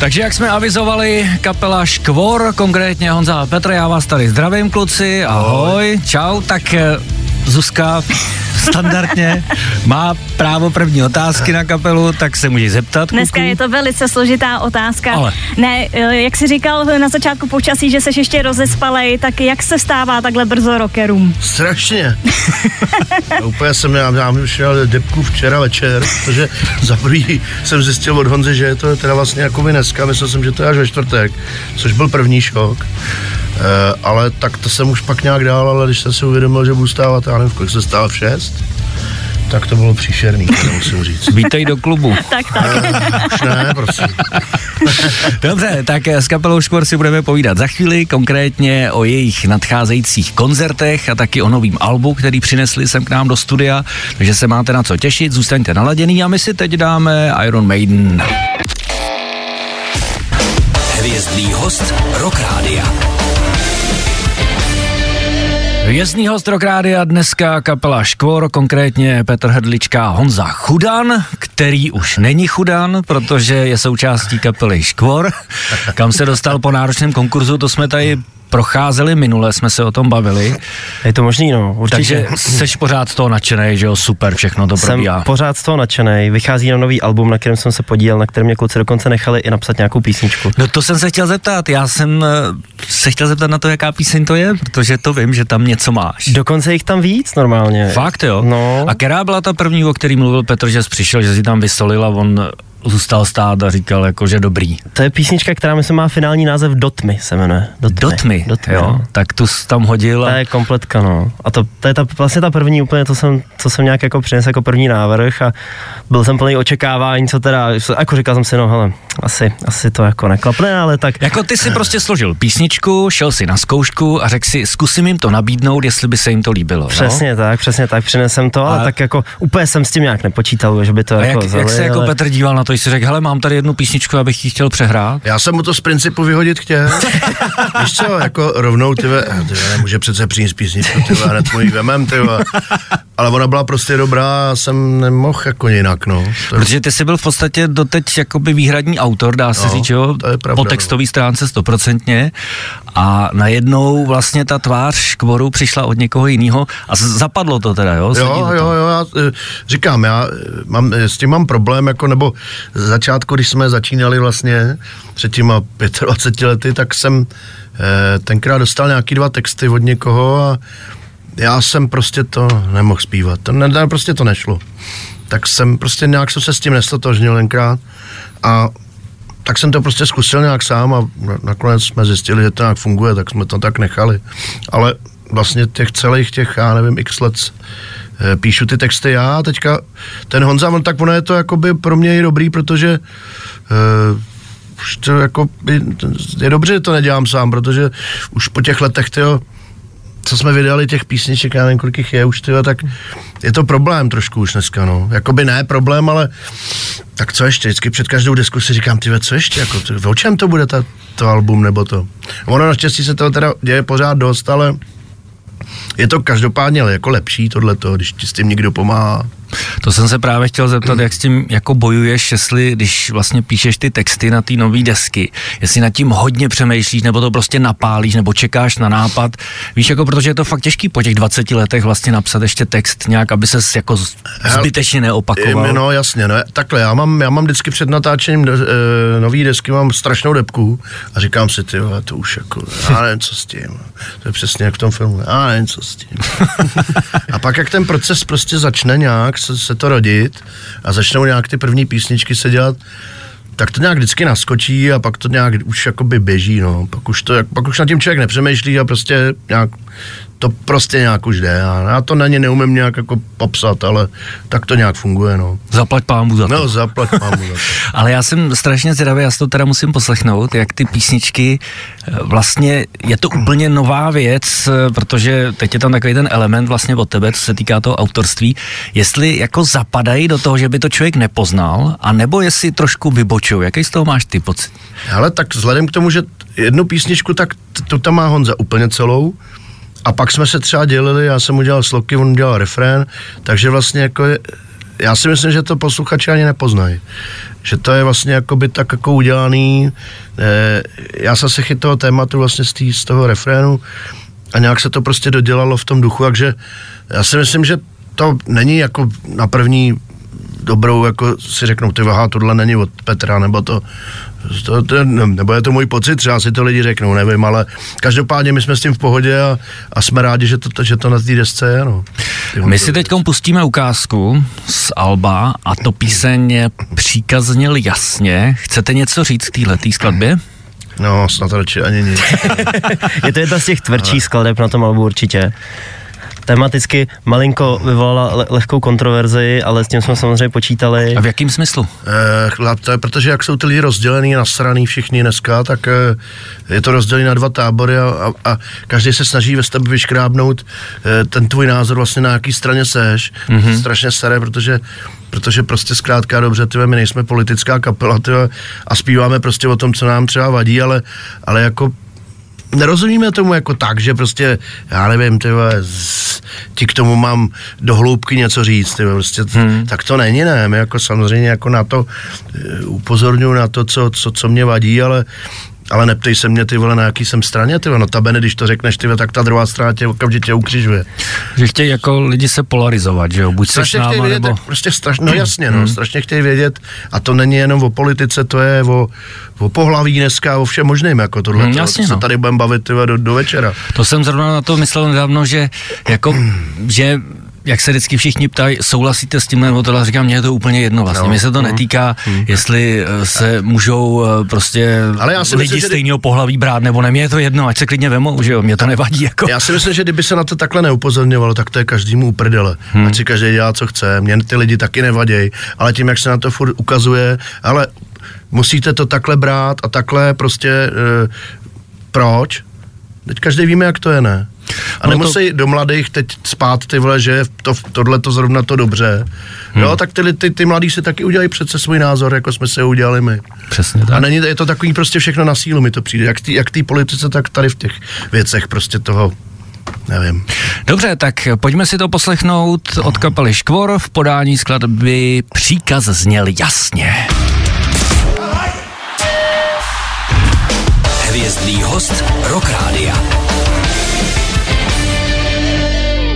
Takže jak jsme avizovali, kapela Škvor, konkrétně Honza a Petr, já vás tady zdravím kluci, ahoj, čau, tak eh, Zuzka standardně má právo první otázky na kapelu, tak se může zeptat. Dneska kuku. je to velice složitá otázka. Ale. Ne, eh, jak jsi říkal na začátku počasí, že seš ještě rozespalej, tak jak se stává takhle brzo rockerům? Strašně. Já úplně jsem, já, já šel depku včera večer, protože za prvý jsem zjistil od Honzy, že je to teda vlastně jako by dneska, myslel jsem, že to je až ve čtvrtek, což byl první šok. E, ale tak to jsem už pak nějak dál, ale když jsem si uvědomil, že budu stávat, já nevím, kolik se stál v šest, tak to bylo příšerný, to musím říct. Vítej do klubu. Tak, tak. Už ne, prosím. Dobře, tak eh, s kapelou Škvor si budeme povídat za chvíli, konkrétně o jejich nadcházejících koncertech a taky o novým albu, který přinesli sem k nám do studia, takže se máte na co těšit, zůstaňte naladěný a my si teď dáme Iron Maiden. Hvězdný host Rock Rádia. Vězný host Rádia dneska kapela Škvor, konkrétně Petr Hrdlička a Honza Chudan, který už není Chudan, protože je součástí kapely Škvor, kam se dostal po náročném konkurzu, to jsme tady procházeli minule, jsme se o tom bavili, Je to možný, no, určitě. takže seš pořád z toho nadšený, že jo, super, všechno to jsem probíhá. pořád z toho nadšený. Vychází na nový album, na kterém jsem se podílel, na kterém mě kluci dokonce nechali i napsat nějakou písničku. No to jsem se chtěl zeptat, já jsem eh, se chtěl zeptat na to, jaká píseň to je, protože to vím, že tam něco máš. Dokonce jich tam víc normálně. Fakt jo? No. A která byla ta první, o který mluvil Petr, že jsi přišel, že si tam vysolil a on zůstal stát a říkal jako, že dobrý. To je písnička, která myslím má finální název Dotmy, se jmenuje. Dotmy, Dotmy jo, no. tak tu tam hodil To a je kompletka, no. A to, to je ta, vlastně ta první úplně, to jsem, co jsem nějak jako přinesl jako první návrh a byl jsem plný očekávání, co teda, jako říkal jsem si, no hele, asi, asi to jako neklapne, ale tak jako ty si prostě složil písničku, šel si na zkoušku a řekl si, zkusím jim to nabídnout, jestli by se jim to líbilo. Přesně tak, přesně tak, přinesem to, ale A- tak jako úplně jsem s tím nějak nepočítal, že by to No? A jako jak, jak vzali, se jako ale... Petr díval na to, jsi řekl, hele, mám tady jednu písničku, abych ji chtěl přehrát? Já jsem mu to z principu vyhodit chtěl. Víš co, jako rovnou, ty ve, ty ve, nemůže přece přinést písničku, ty ve, hned mu ji vemem, ty ve. Ale ona byla prostě dobrá a jsem nemohl jako jinak, no. To je, Protože ty jsi byl v podstatě doteď jakoby výhradní autor, dá se No, říct, jo, to je pravda, po no. textové stránce stoprocentně a najednou vlastně ta tvář škvoru přišla od někoho jiného a zapadlo to teda, jo? Sedí Jo, jo, jo, já eh, říkám, já eh, mám, eh, s tím mám problém, jako, nebo z začátku, když jsme začínali vlastně před těma 25 lety, tak jsem eh, tenkrát dostal nějaký dva texty od někoho a já jsem prostě to nemohl zpívat, to ne, prostě to nešlo. Tak jsem prostě nějak jsem se s tím nestotožnil tenkrát a tak jsem to prostě zkusil nějak sám a na- nakonec jsme zjistili, že to nějak funguje, tak jsme to tak nechali. Ale vlastně těch celých těch, já nevím, x let eh, píšu ty texty já a teďka ten Honza, on, tak ono je to jakoby pro mě i dobrý, protože uh, už to jako, je, je dobře, že to nedělám sám, protože už po těch letech, tyjo, co jsme vydali těch písniček, já nevím, kolik jich je už, tyjo, tak je to problém trošku už dneska, no. Jakoby ne problém, ale tak co ještě? Vždycky před každou diskusi říkám, ty co ještě? Jako, ty, o čem to bude ta, to album nebo to? Ono naštěstí se to teda děje pořád dost, ale je to každopádně jako lepší tohleto, když ti s tím někdo pomáhá. To jsem se právě chtěl zeptat, jak s tím jako bojuješ, jestli když vlastně píšeš ty texty na ty nové desky, jestli nad tím hodně přemýšlíš, nebo to prostě napálíš, nebo čekáš na nápad. Víš, jako protože je to fakt těžký po těch 20 letech vlastně napsat ještě text nějak, aby ses jako zbytečně neopakoval. No jasně, no, takhle, já mám, já mám vždycky před natáčením de, e, nový desky, mám strašnou depku a říkám si, ty to už jako, já nevím, co s tím. To je přesně jak v tom filmu, já nevím, co s tím. a pak, jak ten proces prostě začne nějak se, se to rodit a začnou nějak ty první písničky se dělat, tak to nějak vždycky naskočí a pak to nějak už jakoby běží, no. Pak už, to, pak už nad tím člověk nepřemýšlí a prostě nějak, to prostě nějak už jde. A já to na ně neumím nějak jako popsat, ale tak to nějak funguje, no. Zaplať pámu za to. No, zaplať mám za to. Ale já jsem strašně zvědavý, já si to teda musím poslechnout, jak ty písničky, eh, vlastně je to úplně nová věc, eh, protože teď je tam takový ten element vlastně od tebe, co se týká toho autorství, jestli jako zapadají do toho, že by to člověk nepoznal, a nebo jestli trošku vybočují, jaký z toho máš ty pocit? Ale tak vzhledem k tomu, že jednu písničku, tak t- tu tam má Honza úplně celou, a pak jsme se třeba dělili, já jsem udělal sloky, on udělal refrén, takže vlastně jako je, já si myslím, že to posluchači ani nepoznají. Že to je vlastně jakoby tak jako udělaný. Eh, já jsem se chytil tématu vlastně z, tý, z toho refrénu a nějak se to prostě dodělalo v tom duchu, takže já si myslím, že to není jako na první dobrou, jako si řeknou, ty aha, tohle není od Petra, nebo to, to, to, nebo je to můj pocit, třeba si to lidi řeknou, nevím, ale každopádně my jsme s tím v pohodě a, a jsme rádi, že to, že to na té desce je, no. My si teď pustíme ukázku z Alba a to píseň příkaz zněl jasně. Chcete něco říct k této skladbě? No, snad radši ani nic. je to jedna z těch tvrdších skladeb na tom albu určitě tematicky malinko vyvolala le- lehkou kontroverzi, ale s tím jsme samozřejmě počítali. A v jakém smyslu? Eh, to je, protože jak jsou ty lidi rozdělený, nasraný všichni dneska, tak eh, je to rozdělený na dva tábory a, a, a každý se snaží ve tebe vyškrábnout eh, ten tvůj názor vlastně na jaký straně seš. Mm-hmm. Strašně staré, protože protože prostě zkrátka dobře, tyve, my nejsme politická kapela tyve, a zpíváme prostě o tom, co nám třeba vadí, ale, ale jako nerozumíme tomu jako tak, že prostě, já nevím, ty ti k tomu mám do hloubky něco říct, ty prostě, hmm. tak to není, ne, my jako samozřejmě jako na to eh, upozorňuji na to, co, co, co mě vadí, ale ale neptej se mě, ty vole, na jaký jsem straně, ty vole, no tabene, když to řekneš, ty vole, tak ta druhá strana tě okamžitě ukřižuje. Že chtějí jako lidi se polarizovat, že jo, buď se náma, vědět, nebo... Prostě strašně, no jasně, no, hmm. strašně chtějí vědět, a to není jenom o politice, to je o, o pohlaví dneska, o všem možným, jako tohle, hmm, jasně, to, no. se tady budeme bavit, ty vole, do, do večera. To jsem zrovna na to myslel nedávno, že jako, že jak se vždycky všichni ptají, souhlasíte s tím nebo tohle, říkám, mně je to úplně jedno vlastně. No. Mně se to mhm. netýká, hmm. jestli eh, se můžou eh, prostě Ale já si lidi myslím, stejného pohlaví brát nebo ne, mně je to jedno, ať se klidně vemou, že jo, mě to nevadí. Jako. Já si myslím, že kdyby se na to takhle neupozorňovalo, tak to je každému uprdele. Hmm. Ať si každý dělá, co chce, mě ty lidi taky nevadějí, ale tím, jak se na to furt ukazuje, ale musíte to takhle brát a takhle prostě, e, proč? Teď každý víme, jak to je, ne? A no nemusí to... do mladých teď spát ty vole, že to, tohle to zrovna to dobře. Hmm. Jo, tak ty, ty, ty mladí si taky udělají přece svůj názor, jako jsme se udělali my. Přesně tak. A není je to takový prostě všechno na sílu, mi to přijde. Jak ty, jak tý politice, tak tady v těch věcech prostě toho nevím. Dobře, tak pojďme si to poslechnout od kapely Škvor v podání skladby Příkaz zněl jasně. Hvězdný host Rock Rádia.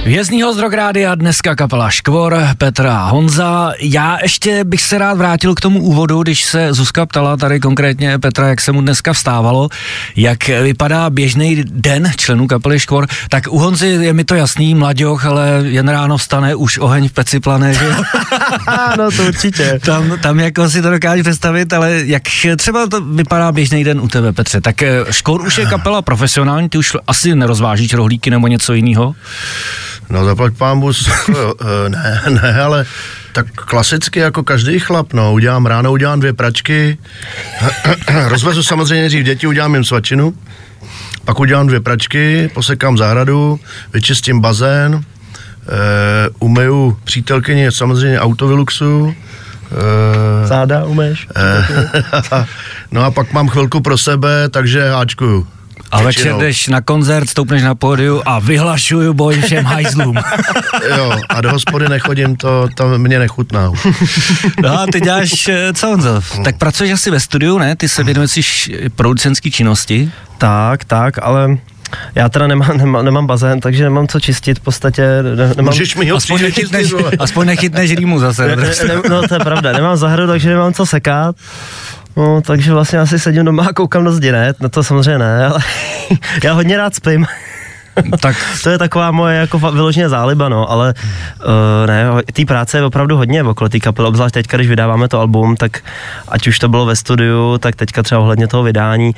Vězný host Rock Rádia, dneska kapela Škvor, Petra Honza. Já ještě bych se rád vrátil k tomu úvodu, když se Zuzka ptala tady konkrétně Petra, jak se mu dneska vstávalo, jak vypadá běžný den členů kapely Škvor. Tak u Honzy je mi to jasný, mladěch, ale jen ráno vstane, už oheň v peci plane, že no to určitě. Tam, tam jako si to dokážu představit, ale jak třeba to vypadá běžný den u tebe, Petře, tak eh, Škvor už je kapela profesionální, ty už asi nerozvážíš rohlíky nebo něco jiného? No zaplať bus, eh, ne, ne, ale tak klasicky jako každý chlap, no, udělám ráno, udělám dvě pračky, rozvezu samozřejmě dřív děti, udělám jim svačinu, pak udělám dvě pračky, posekám zahradu, vyčistím bazén, e, umyju přítelkyni samozřejmě autoviluxu, e, Záda umeš? E, no a pak mám chvilku pro sebe, takže háčkuju. A večer jdeš na koncert, stoupneš na pódiu a vyhlašuju boj všem hajzlům. jo, a do hospody nechodím, to, to mě nechutná. no a ty děláš eh, co, Honzo? Tak pracuješ asi ve studiu, ne? Ty se věnuješ producentské činnosti? Tak, tak, ale já teda nemám, nemám, nemám bazén, takže nemám co čistit, v podstatě nemám... Můžeš mi ho aspoň nechytneš, aspoň nechytneš rýmu zase. Ne, ne, no to je pravda, nemám zahradu, takže nemám co sekat. No, takže vlastně asi sedím doma a koukám do zdi, ne? No to samozřejmě ne, ale já hodně rád spím. tak. to je taková moje jako vyloženě záliba, no, ale uh, ne, té práce je opravdu hodně okolo té kapely, obzvlášť teďka, když vydáváme to album, tak ať už to bylo ve studiu, tak teďka třeba ohledně toho vydání,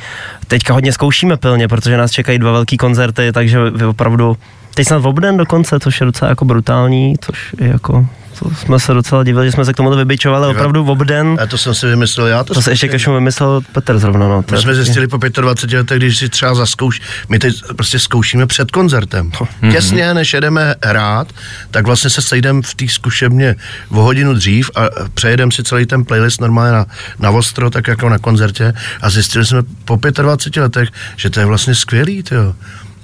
teďka hodně zkoušíme pilně, protože nás čekají dva velký koncerty, takže opravdu Teď snad v obden dokonce, což je docela jako brutální, což je jako to jsme se docela divili, že jsme se k tomu vybičovali opravdu v obden. A to jsem si vymyslel já. To, to se ještě ke vymyslel Petr zrovna. No, my jsme zjistili po 25 letech, když si třeba zaskouš, my teď prostě zkoušíme před koncertem. Mm-hmm. Těsně, než jedeme hrát, tak vlastně se sejdeme v té zkušebně o hodinu dřív a přejedeme si celý ten playlist normálně na, na ostro, tak jako na koncertě a zjistili jsme po 25 letech, že to je vlastně skvělý, tyjo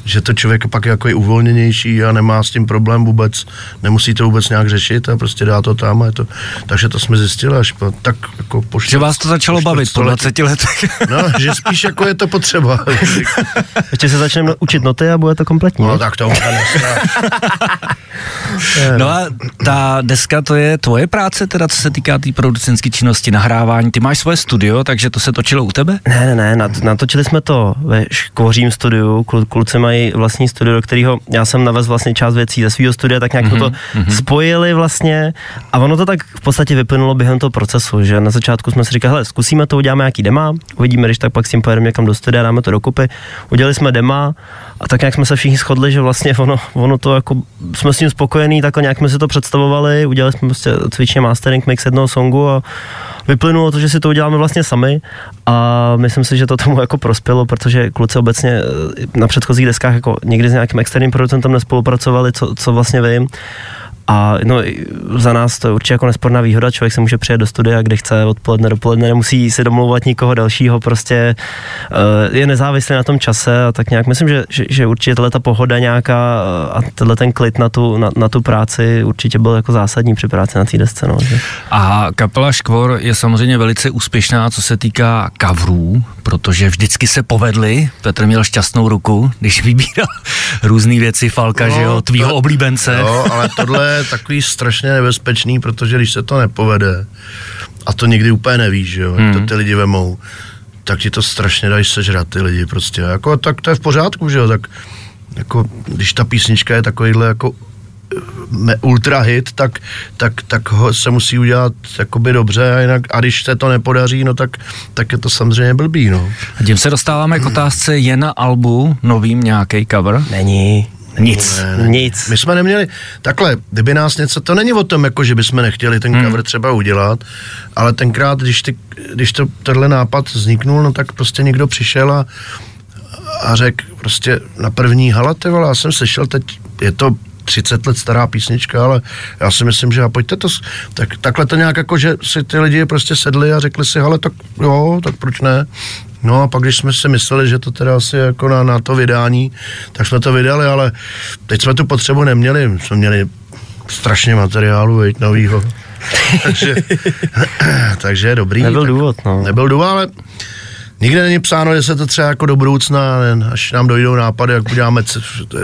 že to člověk pak jako je uvolněnější a nemá s tím problém vůbec, nemusí to vůbec nějak řešit a prostě dá to tam a je to, takže to jsme zjistili až po, tak jako po Že vás to začalo bavit po 20 letech. No, že spíš jako je to potřeba. Ještě se začneme učit noty a bude to kompletní. No, tak to možná No a ta deska, to je tvoje práce, teda co se týká té tý producentské činnosti, nahrávání. Ty máš svoje studio, takže to se točilo u tebe? Ne, ne, ne, natočili jsme to ve Škvořím studiu, kluci mají vlastní studio, do kterého já jsem navez vlastně část věcí ze svého studia, tak nějak mm-hmm, to mm-hmm. spojili vlastně a ono to tak v podstatě vyplynulo během toho procesu, že na začátku jsme si říkali, hele, zkusíme to, uděláme nějaký dema, uvidíme, když tak pak s tím pojedeme někam do studia, dáme to dokupy. Udělali jsme dema a tak nějak jsme se všichni shodli, že vlastně ono, ono to jako, jsme s tím spokojení, tak nějak jsme si to představovali, udělali jsme prostě cvičně mastering mix jednoho songu a vyplynulo to, že si to uděláme vlastně sami a myslím si, že to tomu jako prospělo, protože kluci obecně eh, na předchozích deskách jako někdy s nějakým externím producentem nespolupracovali, co, co vlastně vím. A no, za nás to je určitě jako nesporná výhoda, člověk se může přijet do studia, kde chce odpoledne, dopoledne, nemusí si domlouvat nikoho dalšího, prostě uh, je nezávislý na tom čase a tak nějak myslím, že, že, že určitě tato ta pohoda nějaká eh, a tenhle ten klid na tu, na, na tu práci určitě byl jako zásadní při práci na té desce. No, že. A kapela Škvor je samozřejmě velice úspěšná, co se týká kavrů, protože vždycky se povedly. Petr měl šťastnou ruku, když vybíral různé věci Falka, no, že jo, tvýho to, oblíbence. Jo, ale tohle je takový strašně nebezpečný, protože když se to nepovede, a to nikdy úplně nevíš, že jo, hmm. to ty lidi vemou, tak ti to strašně dají sežrat ty lidi prostě. Jako, tak to je v pořádku, že jo, tak jako, když ta písnička je takovýhle jako ultra hit, tak, tak, tak ho se musí udělat jakoby dobře a jinak, a když se to nepodaří, no tak, tak je to samozřejmě blbý, no. A tím se dostáváme k otázce, je na albu novým nějaký cover? Není. Nic. Ne, ne. Nic. My jsme neměli, takhle, kdyby nás něco, to není o tom, jako že bychom nechtěli ten hmm. cover třeba udělat, ale tenkrát, když, ty, když to, tenhle nápad vzniknul, no tak prostě někdo přišel a, a řekl prostě na první hala, ty vole, já jsem slyšel teď, je to 30 let stará písnička, ale já si myslím, že a pojďte to, tak, takhle to nějak jako, že si ty lidi prostě sedli a řekli si, ale tak jo, tak proč ne? No a pak, když jsme si mysleli, že to teda asi jako na, na to vydání, tak jsme to vydali, ale teď jsme tu potřebu neměli. Jsme měli strašně materiálu, veď, novýho. takže, takže dobrý. Nebyl důvod, no. Nebyl důvod, ale Nikde není psáno, že se to třeba jako do budoucna, až nám dojdou nápady, jak uděláme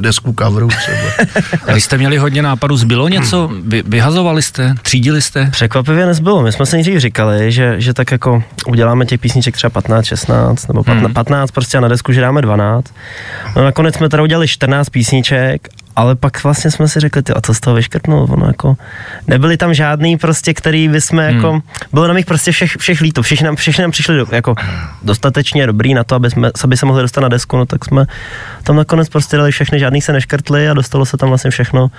desku coveru třeba. A vy jste měli hodně nápadů, zbylo něco? Vy, vyhazovali jste? Třídili jste? Překvapivě nezbylo. My jsme se nejdřív říkali, že, že tak jako uděláme těch písniček třeba 15, 16 nebo 15, hmm. 15 prostě a na desku, že dáme 12. No nakonec jsme teda udělali 14 písniček ale pak vlastně jsme si řekli, ty, a co z toho vyškrtnul, ono jako, nebyly tam žádný prostě, který by jsme hmm. jako, bylo nám jich prostě všech, všech líto, všichni nám, všichni nám přišli do, jako dostatečně dobrý na to, aby, jsme, aby se mohli dostat na desku, no tak jsme tam nakonec prostě dali všechny, žádný se neškrtli a dostalo se tam vlastně všechno,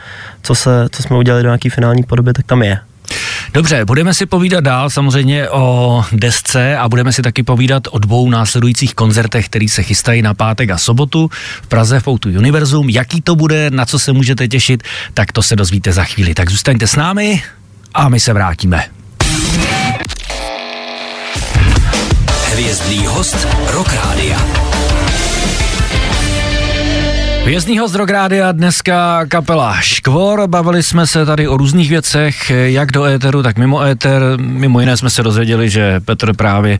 co, se, co jsme udělali do nějaký finální podoby, tak tam je. Dobře, budeme si povídat dál samozřejmě o desce a budeme si taky povídat o dvou následujících koncertech, které se chystají na pátek a sobotu v Praze v Outu Univerzum. Jaký to bude, na co se můžete těšit, tak to se dozvíte za chvíli. Tak zůstaňte s námi a my se vrátíme. Hvězdný host Rock Rádia. Vězního z Drográdia dneska kapela Škvor. Bavili jsme se tady o různých věcech, jak do éteru, tak mimo éter. Mimo jiné jsme se dozvěděli, že Petr právě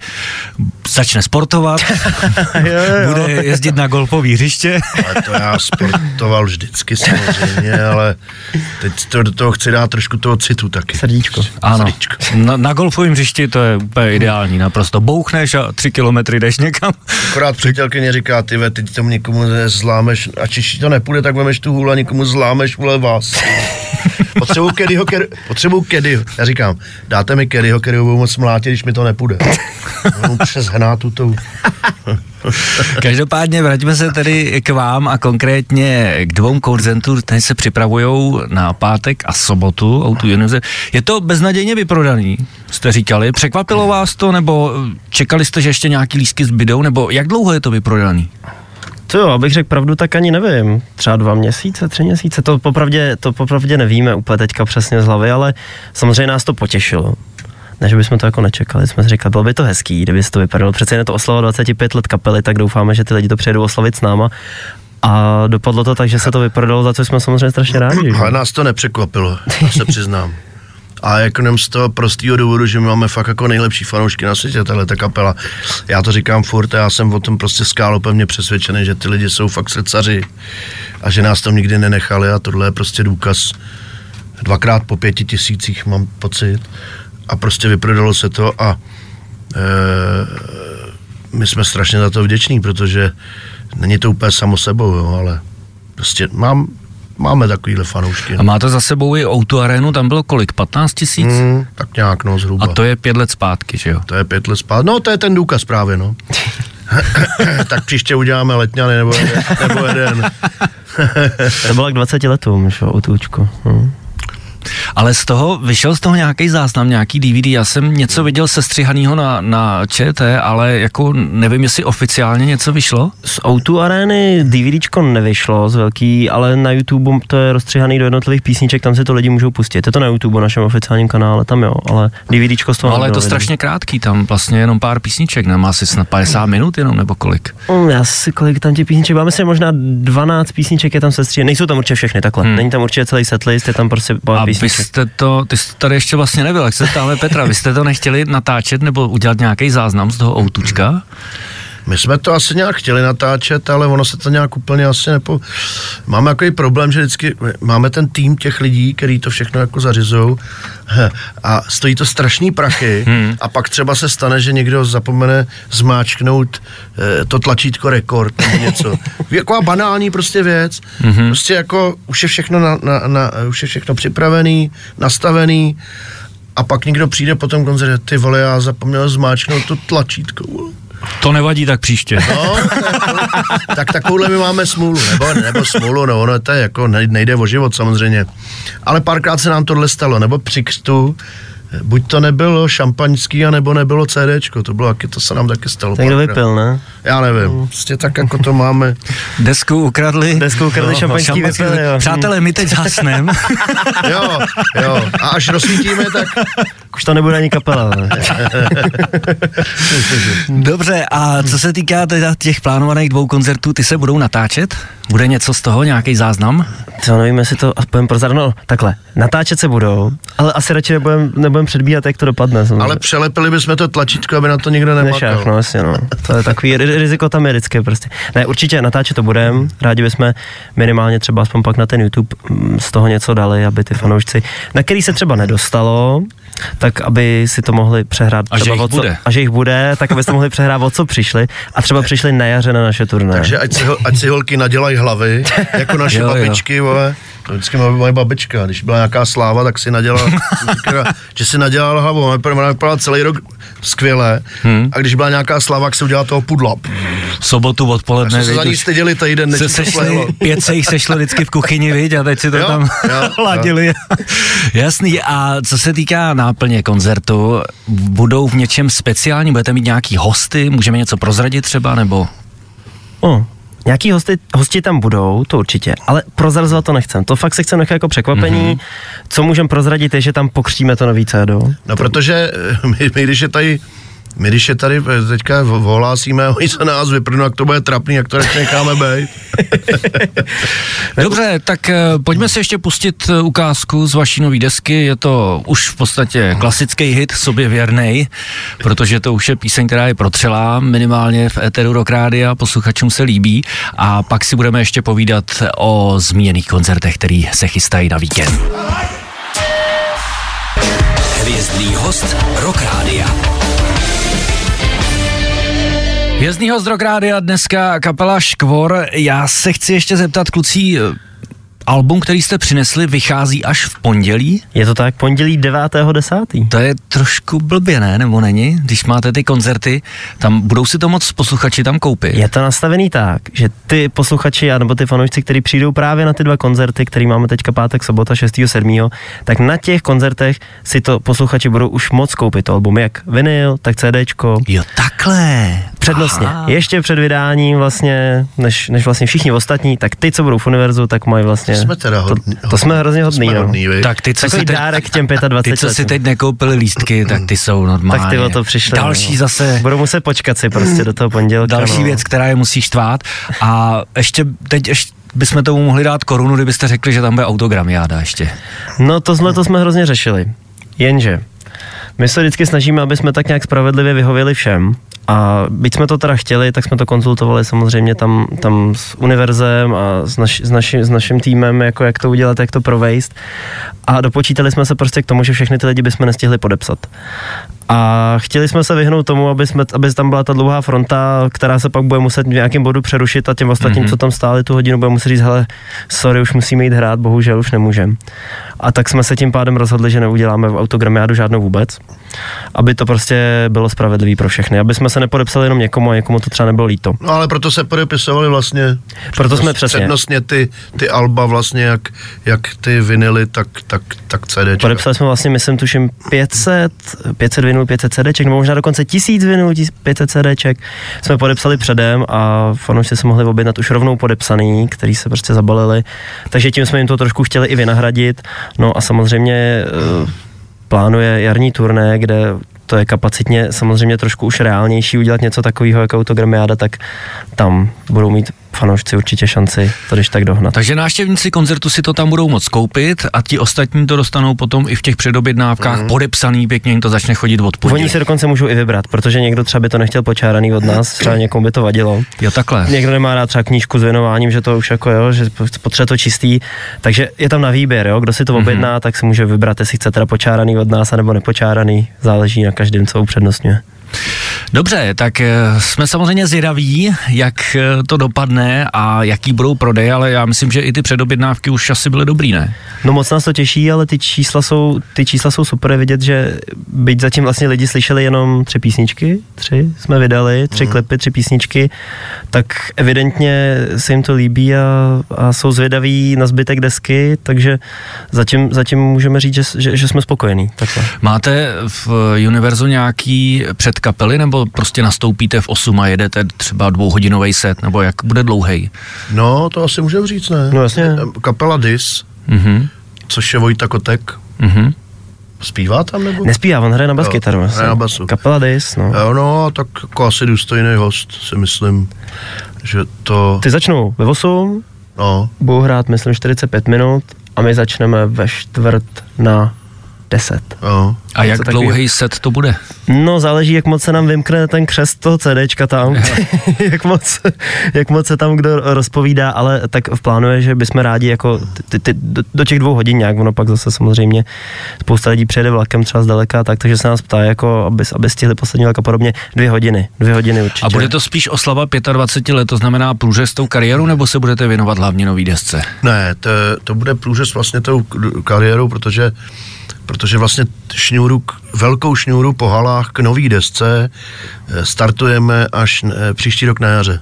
začne sportovat, bude jezdit na golfové hřiště. ale to já sportoval vždycky samozřejmě, ale teď to, do toho chci dát trošku toho citu taky. Srdíčko. Ano, Srdíčko. Na, na golfovém hřišti to je úplně ideální, naprosto bouchneš a tři kilometry jdeš někam. Akorát přítelkyně říká, ty ve, teď tomu někomu zlámeš, ať když to nepůjde, tak vemeš tu hůl a nikomu zlámeš vůle vás. Potřebuju Kedyho, potřebuju Kedyho. Já říkám, dáte mi Kedyho, Kedyho budu moc mlátit, když mi to nepůjde. přes hnátu to. Každopádně vraťme se tedy k vám a konkrétně k dvou koncertům, které se připravují na pátek a sobotu. Outu Je to beznadějně vyprodaný, jste říkali. Překvapilo vás to, nebo čekali jste, že ještě nějaký lísky zbydou, nebo jak dlouho je to vyprodaný? To jo, abych řekl pravdu, tak ani nevím. Třeba dva měsíce, tři měsíce, to popravdě, to popravdě nevíme úplně teďka přesně z hlavy, ale samozřejmě nás to potěšilo. Než bychom to jako nečekali, jsme si říkali, bylo by to hezký, kdyby se to vypadalo. Přece jen to oslava 25 let kapely, tak doufáme, že ty lidi to přijedou oslavit s náma. A dopadlo to tak, že se to vyprodalo, za co jsme samozřejmě strašně rádi. Ale nás to nepřekvapilo, to se přiznám. A jako jenom z toho prostého důvodu, že my máme fakt jako nejlepší fanoušky na světě, tahle ta kapela. Já to říkám furt a já jsem o tom prostě skálo pevně přesvědčený, že ty lidi jsou fakt srdcaři a že nás tam nikdy nenechali a tohle je prostě důkaz. Dvakrát po pěti tisících mám pocit a prostě vyprodalo se to a e, my jsme strašně za to vděční, protože není to úplně samo sebou, jo, ale prostě mám, máme takovýhle fanoušky. A máte za sebou i Outu Arenu, tam bylo kolik, 15 tisíc? Mm, tak nějak, no, zhruba. A to je pět let zpátky, že jo? To je pět let zpátky. No, to je ten důkaz právě, no. tak příště uděláme letňany nebo jeden. Nebo jeden. to bylo k 20 letům, že o tůčku. Hm. Ale z toho, vyšel z toho nějaký záznam, nějaký DVD, já jsem něco viděl sestřihanýho na, na ČT, ale jako nevím, jestli oficiálně něco vyšlo. Z O2 Areny DVDčko nevyšlo z velký, ale na YouTube to je rozstřihaný do jednotlivých písniček, tam se to lidi můžou pustit. Je to na YouTube, našem oficiálním kanále, tam jo, ale DVDčko z toho no, Ale je to strašně krátký, tam vlastně jenom pár písniček, nemá asi snad 50 minut jenom, nebo kolik? Um, já si kolik tam těch písniček, máme si možná 12 písniček je tam sestříhaný, nejsou tam určitě všechny takhle, hmm. není tam určitě celý setlist, je tam prostě pár vy jste to, ty jste tady ještě vlastně nebyl, jak se ptáme Petra, vy jste to nechtěli natáčet nebo udělat nějaký záznam z toho outučka? My jsme to asi nějak chtěli natáčet, ale ono se to nějak úplně asi nepo... Máme takový problém, že vždycky máme ten tým těch lidí, který to všechno jako zařizují a stojí to strašný prachy hmm. a pak třeba se stane, že někdo zapomene zmáčknout eh, to tlačítko rekord nebo něco. Jaková banální prostě věc. Hmm. Prostě jako už je všechno, na, na, na, už je všechno připravený, nastavený a pak někdo přijde po tom koncertě, ty vole, já zapomněl zmáčknout to tlačítko. To nevadí tak příště. No, tak takovouhle my máme smůlu, nebo, nebo smůlu, no, ono to je jako, nejde o život samozřejmě. Ale párkrát se nám tohle stalo, nebo při křtu, buď to nebylo šampaňský, anebo nebylo CDčko, to bylo, to se nám taky stalo. Tak kdo vypil, ne? Já nevím, prostě tak jako to máme. Desku ukradli. Desku ukradli no, šampaňský, šampaňský vypil, jo. Přátelé, my teď zhasnem. jo, jo, a až rozsvítíme, tak... Už to nebude ani kapela. Ne? Dobře, a co se týká teda těch plánovaných dvou koncertů, ty se budou natáčet? Bude něco z toho, nějaký záznam? Co nevím, jestli to aspoň prozor... No, takhle, natáčet se budou, ale asi radši nebudem, nebudem předbíhat, jak to dopadne. Samozřejmě. Ale přelepili bychom to tlačítko, aby na to nikdo nemakal. Nešách, no, jasně, no. To je takový riziko tam je vždycky prostě. Ne, určitě natáčet to budem, rádi bychom minimálně třeba aspoň pak na ten YouTube mm, z toho něco dali, aby ty fanoušci, na který se třeba nedostalo, tak aby si to mohli přehrát. A že jich co, bude. A že jich bude, tak aby to mohli přehrát, o co přišli. A třeba přišli na jaře na naše turné. Takže ať si, ať si holky nadělají hlavy, jako naše jo, babičky, jo. vole. To vždycky moje babička, když byla nějaká sláva, tak si nadělala, že si nadělala hlavu, ona vypadala celý rok skvěle hmm. a když byla nějaká sláva, tak se udělala toho pudla. Sobotu odpoledne, se za ní styděli týden, než se sešli, pět se jich sešlo vždycky v kuchyni, viď, a teď si to jo, tam ladili. Jasný, a co se týká náplně koncertu, budou v něčem speciální, budete mít nějaký hosty, můžeme něco prozradit třeba, nebo? Oh, Nějaký hosti, hosti tam budou, to určitě, ale prozrazovat to nechcem. To fakt se chcem nechat jako překvapení. Mm-hmm. Co můžeme prozradit je, že tam pokříme to nový CD. No protože my, my když je tady my když je tady teďka vohlásíme, oni se nás vyprnou, jak to bude trapný, jak to necháme být. Dobře, tak eh, pojďme si ještě pustit eh, ukázku z vaší nové desky. Je to už v podstatě klasický hit, sobě věrnej, protože to už je píseň, která je protřelá, minimálně v éteru Rock a posluchačům se líbí. A pak si budeme ještě povídat o zmíněných koncertech, který se chystají na víkend. Hvězdný host Rock Vězdního z Rádia dneska kapela Škvor. Já se chci ještě zeptat klucí, album, který jste přinesli, vychází až v pondělí? Je to tak, pondělí 9.10. To je trošku blbě, ne? Nebo není? Když máte ty koncerty, tam budou si to moc posluchači tam koupit? Je to nastavený tak, že ty posluchači, nebo ty fanoušci, kteří přijdou právě na ty dva koncerty, který máme teďka pátek, sobota, 6. 7. tak na těch koncertech si to posluchači budou už moc koupit to album, jak vinyl, tak CDčko. Jo, takhle. Přednostně. Aha. Ještě před vydáním vlastně, než, než vlastně všichni ostatní, tak ty, co budou v univerzu, tak mají vlastně... Jsme teda hodní. To, to jsme hrozně hodný, jsme no. hodný, viď? Tak ty, co Takový si teď, dárek těm 25 ty, co si teď nekoupili lístky, tak ty jsou normálně. Tak ty o to přišli. Další no. zase Budou muset počkat si prostě do toho pondělka. Další no. věc, která je musí štvát. A ještě teď ještě bychom tomu mohli dát korunu, kdybyste řekli, že tam bude autogramiáda ještě. No tohle to jsme hrozně řešili. Jenže my se vždycky snažíme, aby jsme tak nějak spravedlivě vyhověli všem. A byť jsme to teda chtěli, tak jsme to konzultovali samozřejmě tam, tam s univerzem a s, naš, s, naši, s naším týmem, jako jak to udělat, jak to provejst. A dopočítali jsme se prostě k tomu, že všechny ty lidi bychom nestihli podepsat. A chtěli jsme se vyhnout tomu, aby, jsme, aby tam byla ta dlouhá fronta, která se pak bude muset v nějakém bodu přerušit a těm ostatním, mm-hmm. co tam stáli tu hodinu, bude muset říct, hele, sorry, už musíme jít hrát, bohužel už nemůžem. A tak jsme se tím pádem rozhodli, že neuděláme v autogramiádu žádnou vůbec, aby to prostě bylo spravedlivý pro všechny, aby jsme se nepodepsali jenom někomu a někomu to třeba nebylo líto. No ale proto se podepisovali vlastně Proto jsme přesně. přednostně ty, ty alba vlastně, jak, jak ty vinily, tak, tak, tak CD. Podepsali jsme vlastně, myslím, tuším 500, 500 vinů, 500 CDček, nebo možná dokonce 1000 vinů, 500 CDček. Jsme podepsali předem a fanoušci se mohli objednat už rovnou podepsaný, který se prostě zabalili. Takže tím jsme jim to trošku chtěli i vynahradit. No a samozřejmě eh, plánuje jarní turné, kde to je kapacitně samozřejmě trošku už reálnější udělat něco takového jako autogramiáda, tak tam budou mít fanoušci určitě šanci to když tak dohnat. Takže návštěvníci koncertu si to tam budou moc koupit a ti ostatní to dostanou potom i v těch předobjednávkách mm. podepsaný, pěkně jim to začne chodit od pondělí. Oni si dokonce můžou i vybrat, protože někdo třeba by to nechtěl počáraný od nás, třeba někomu by to vadilo. Jo, takhle. Někdo nemá rád třeba knížku s věnováním, že to už jako jo, že potřebuje to čistý, takže je tam na výběr, jo, kdo si to Mhm. objedná, mm-hmm. tak si může vybrat, jestli chce teda počáraný od nás, anebo nepočáraný, záleží na každém, co upřednostňuje. Dobře, tak eh, jsme samozřejmě zvědaví, jak eh, to dopadne a jaký budou prodej, ale já myslím, že i ty předobjednávky už asi byly dobrý, ne? No moc nás to těší, ale ty čísla jsou, ty čísla jsou super vidět, že byť zatím vlastně lidi slyšeli jenom tři písničky, tři jsme vydali, tři mm. klipy, tři písničky, tak evidentně se jim to líbí a, a jsou zvědaví na zbytek desky, takže zatím, zatím můžeme říct, že, že, že jsme spokojení. Takhle. Máte v Univerzu nějaký předkapely, nebo prostě nastoupíte v 8 a jedete třeba dvouhodinový set, nebo jak bude dlouhý? No, to asi můžeme říct, ne? No jasně. Kapela Dis, Mhm. což je Vojta Kotek, Mhm. zpívá tam nebo? Nespívá, on hraje na bas kytaru. hraje na basu. Kapela Dis, no. Jo, no, tak jako asi důstojný host, si myslím, že to, Ty začnou ve 8, no, budou hrát, myslím, 45 minut a my začneme ve čtvrt na 10. jo. A jak dlouhý set to bude? No, záleží, jak moc se nám vymkne ten křest toho CDčka tam, jak, moc, jak moc se tam kdo rozpovídá, ale tak v plánu je, že bychom rádi jako ty, ty, do, do těch dvou hodin nějak, ono pak zase samozřejmě spousta lidí přijede vlakem třeba zdaleka, tak, takže se nás ptá, jako, aby, aby stihli poslední vlak a podobně, dvě hodiny, dvě hodiny určitě. A bude to spíš oslava 25 let, to znamená průřez tou kariéru, nebo se budete věnovat hlavně nový desce? Ne, to, to bude průřez vlastně tou kariérou, protože protože vlastně šňůru, velkou šňůru po halách k nový desce eh, startujeme až eh, příští rok na jaře.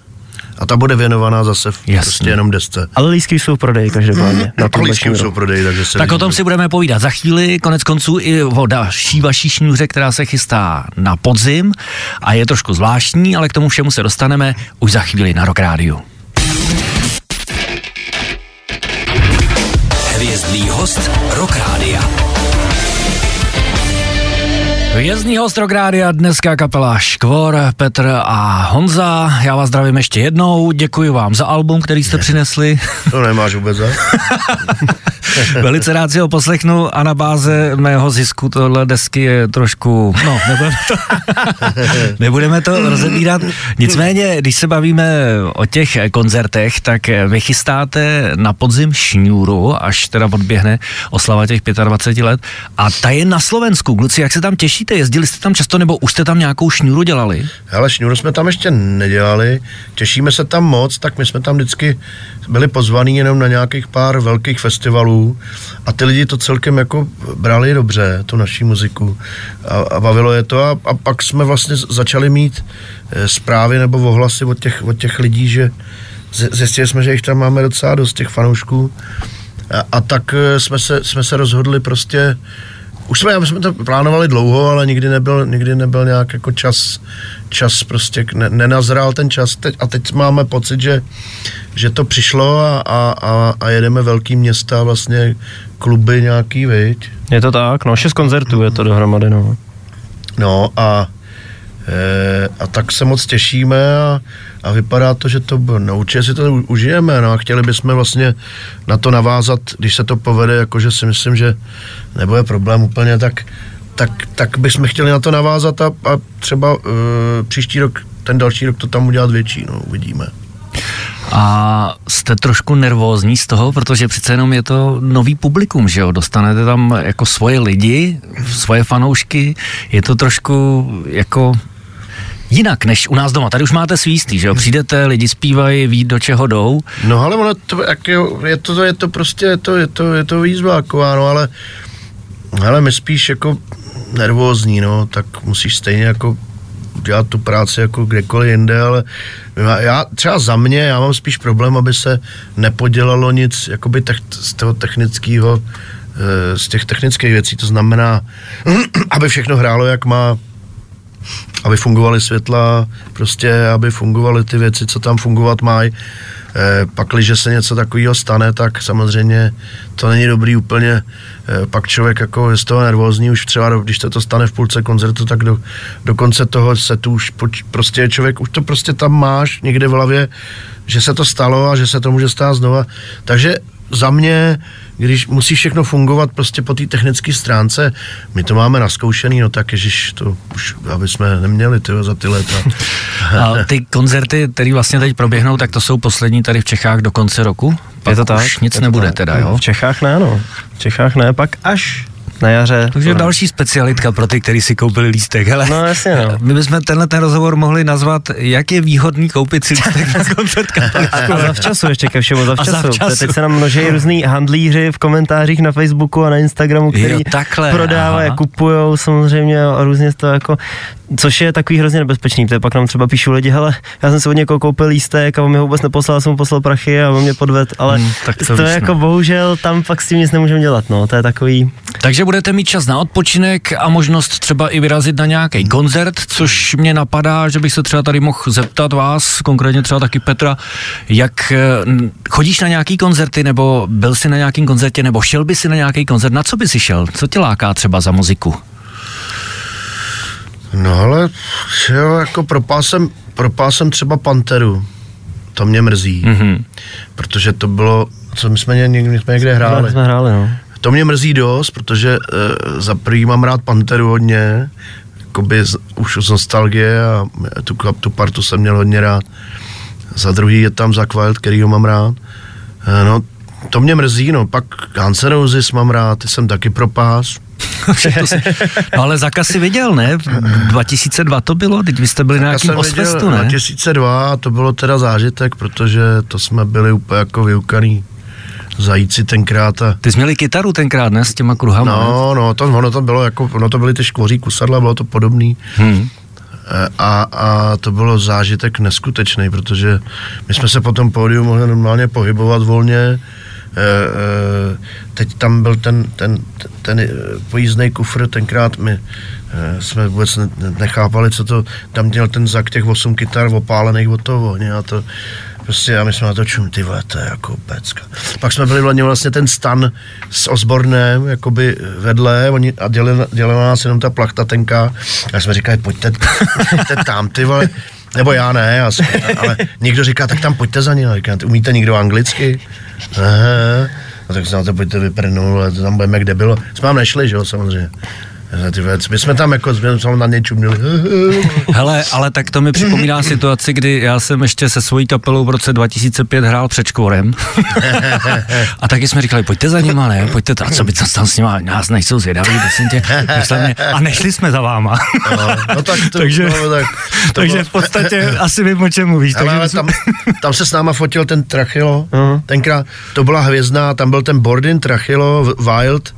A ta bude věnovaná zase v, Jasně. prostě jenom desce. Ale lístky jsou v prodeji každopádně. Na A tom lístky už jsou prodej, takže se Tak o tom si budeme povídat za chvíli, konec konců i o další vaší šňůře, která se chystá na podzim a je trošku zvláštní, ale k tomu všemu se dostaneme už za chvíli na Rock Radio. Hvězdný host Rock Rádia. Vězný host Rock Rádia, dneska kapela Škvor, Petr a Honza. Já vás zdravím ještě jednou, děkuji vám za album, který jste přinesli. To nemáš vůbec, ne? Velice rád si ho poslechnu a na báze mého zisku tohle desky je trošku, no, nebudeme to, nebudeme to rozebírat. Nicméně, když se bavíme o těch koncertech, tak vy chystáte na podzim šňůru, až teda odběhne oslava těch 25 let. A ta je na Slovensku. Kluci, jak se tam těšíte? Jezdili jste tam často, nebo už jste tam nějakou šňůru dělali? Ale šňůru jsme tam ještě nedělali, těšíme se tam moc, tak my jsme tam vždycky byli pozvaní jenom na nějakých pár velkých festivalů a ty lidi to celkem jako brali dobře, tu naší muziku. A, a bavilo je to a, a pak jsme vlastně začali mít eh, zprávy nebo ohlasy od těch, od těch lidí, že zjistili jsme, že jich tam máme docela dost těch fanoušků. A, a tak eh, jsme se, jsme se rozhodli prostě už jsme, my jsme to plánovali dlouho, ale nikdy nebyl, nikdy nebyl nějak jako čas, čas prostě, ne, nenazrál ten čas teď, a teď máme pocit, že, že to přišlo a, a, a, a jedeme velký města, vlastně kluby nějaký, viď? Je to tak, no, šest koncertů je to dohromady, no. No a, a tak se moc těšíme a, a vypadá to, že to no, určitě si to užijeme, no a chtěli bychom vlastně na to navázat, když se to povede, jakože si myslím, že nebude problém úplně, tak, tak, tak bychom chtěli na to navázat a, a třeba e, příští rok, ten další rok to tam udělat větší, no, uvidíme. A jste trošku nervózní z toho, protože přece jenom je to nový publikum, že jo? Dostanete tam jako svoje lidi, svoje fanoušky, je to trošku jako jinak než u nás doma. Tady už máte svý jistý, že jo? Přijdete, lidi zpívají, ví, do čeho jdou. No ale ono to, jak je, je, to, je to prostě, je to, je to, je to výzva jako no ale, ale my spíš jako nervózní, no, tak musíš stejně jako dělat tu práci jako kdekoliv jinde, ale já třeba za mě, já mám spíš problém, aby se nepodělalo nic jakoby tech, z toho technického, eh, z těch technických věcí, to znamená, aby všechno hrálo, jak má, aby fungovaly světla, prostě, aby fungovaly ty věci, co tam fungovat mají. Eh, pak, když se něco takového stane, tak samozřejmě to není dobrý úplně. Eh, pak člověk jako je z toho nervózní, už třeba když se to stane v půlce koncertu, tak do, do konce toho se tu už poč, prostě člověk, už to prostě tam máš někde v hlavě, že se to stalo a že se to může stát znova. Takže za mě, když musí všechno fungovat prostě po té technické stránce, my to máme naskoušený, no tak ježiš, to už, aby jsme neměli tyjo, za ty léta. A ty koncerty, které vlastně teď proběhnou, tak to jsou poslední tady v Čechách do konce roku? Pak je to tak? Už nic je nebude tak. teda, jo? V Čechách ne, no. V Čechách ne, pak až na jaře. Takže to další specialitka pro ty, kteří si koupili lístek. Hele, no jasně, no. My bychom tenhle ten rozhovor mohli nazvat, jak je výhodný koupit si lístek na koncert A, a zavčasu ještě ke všemu, zavčasu. zavčasu. Teď se nám množí různý handlíři v komentářích na Facebooku a na Instagramu, který jo, takhle, prodávají, kupují samozřejmě a různě to jako Což je takový hrozně nebezpečný, protože pak nám třeba píšou lidi, hele, já jsem si od někoho koupil lístek a on mi ho vůbec neposlal, jsem mu poslal prachy a on mě podved, ale hmm, tak to, to je jako bohužel, tam pak s tím nic nemůžeme dělat, no, to je takový. Takže budete mít čas na odpočinek a možnost třeba i vyrazit na nějaký koncert, což mě napadá, že bych se třeba tady mohl zeptat vás, konkrétně třeba taky Petra, jak eh, chodíš na nějaký koncerty, nebo byl jsi na nějakém koncertě, nebo šel by si na nějaký koncert, na co by si šel, co tě láká třeba za muziku? No ale jo, jako propál jsem, propál jsem třeba Panteru. To mě mrzí. Mm-hmm. Protože to bylo, co my jsme, někde, my jsme někde hráli. Jsme hráli, no. To mě mrzí dost, protože uh, za prvý mám rád Panteru hodně, jakoby z, už z nostalgie a tu, tu partu jsem měl hodně rád. Za druhý je tam Wild, který ho mám rád. Uh, no, to mě mrzí, no, pak Guns N' Roses mám rád, ty jsem taky propás. si, no ale Zaka si viděl, ne? 2002 to bylo, teď vy jste byli na nějakým osvestu, ne? 2002 to bylo teda zážitek, protože to jsme byli úplně jako vyukaný zajíci tenkrát. A... Ty jsi měli kytaru tenkrát, ne? S těma kruhama, No, ne? no, to, ono to bylo jako, ono to byly ty škvoří kusadla, bylo to podobný. Hmm. E, a, a to bylo zážitek neskutečný, protože my jsme se potom pódiu mohli normálně pohybovat volně, teď tam byl ten, ten, ten eh, pojízdný kufr, tenkrát my jsme vůbec nechápali, co to, tam měl ten zak těch osm kytar opálených od toho ohně a to, Prostě a my jsme na to čum, ty vole, to je jako pecka. Pak jsme byli vlastně, vlastně ten stan s Osbornem, jakoby vedle, oni, a dělali, dělala nás jenom ta plachta tenká. A jsme říkali, pojďte, pojďte tam, ty vole. Nebo já ne, já jsem, ale někdo říká, tak tam pojďte za ně. Říká, umíte někdo anglicky? Aha. No tak se na to pojďte vyprnout, ale to tam budeme kde bylo. Jsme tam nešli, že jo, samozřejmě. My jsme tam jako, jsme na ně čumili. Hele, ale tak to mi připomíná situaci, kdy já jsem ještě se svojí kapelou v roce 2005 hrál před Čkvorem. a taky jsme říkali, pojďte za nima, ne? Pojďte, a co by to tam s nima, nás nejsou zvědaví, prosím tě. A nešli jsme za váma. no, no tak to, takže, no, tak, to takže bylo... v podstatě asi vím, o čem mluvíš. Ale, ale tam, tam, se s náma fotil ten Trachilo, uh-huh. tenkrát to byla hvězdná, tam byl ten Bordin Trachilo, Wild,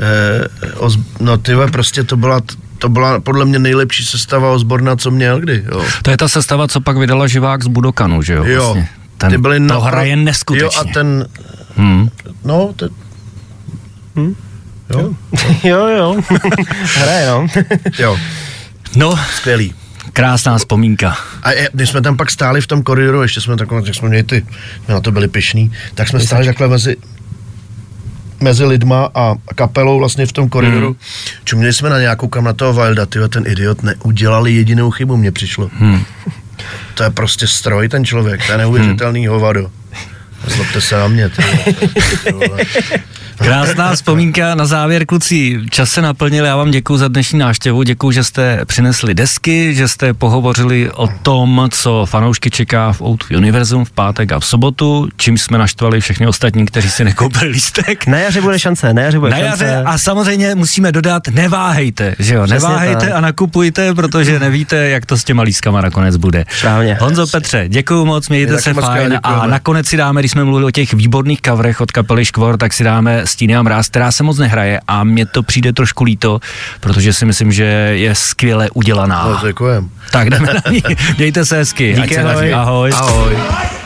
eh, oz, no ty prostě to byla, to byla podle mě nejlepší sestava ozborna, co měl kdy. Jo. To je ta sestava, co pak vydala živák z Budokanu, že jo? Jo. Vlastně. Ten, ty byly to hraje neskutečně. Jo a ten, hmm. no, ten, hm? Jo, jo, jo. Hraje, no. jo, No, skvělý. krásná vzpomínka. A je, když jsme tam pak stáli v tom koridoru, ještě jsme takhle, jak jsme měli ty, jsme na to byli pišní, tak jsme stáli takhle mezi, mezi lidma a kapelou vlastně v tom koridoru. Hmm. Čuměli jsme na nějakou kam na toho Wilda, tyjo, ten idiot neudělali jedinou chybu, mně přišlo. Hmm. To je prostě stroj ten člověk, to je neuvěřitelný hmm. hovado. Zlobte se na mě, ty. Krásná vzpomínka na závěr, kluci. Čas se naplnil, já vám děkuji za dnešní návštěvu, děkuji, že jste přinesli desky, že jste pohovořili o tom, co fanoušky čeká v Out Univerzum v pátek a v sobotu, čím jsme naštvali všechny ostatní, kteří si nekoupili lístek. Na jaře bude šance, na jaře bude Na šance. jaře a samozřejmě musíme dodat, neváhejte, že jo, Přesně neváhejte tak. a nakupujte, protože nevíte, jak to s těma lískama nakonec bude. Správně. Honzo Petře, děkuji moc, mějte se fajn a nakonec si dáme, když jsme mluvili o těch výborných coverech od kapely Škvor, tak si dáme Stíny a mráz, která se moc nehraje a mně to přijde trošku líto, protože si myslím, že je skvěle udělaná. No, děkujem. Tak jdeme na ní. Mějte se hezky. Díky, daří. ahoj. ahoj. Ahoj.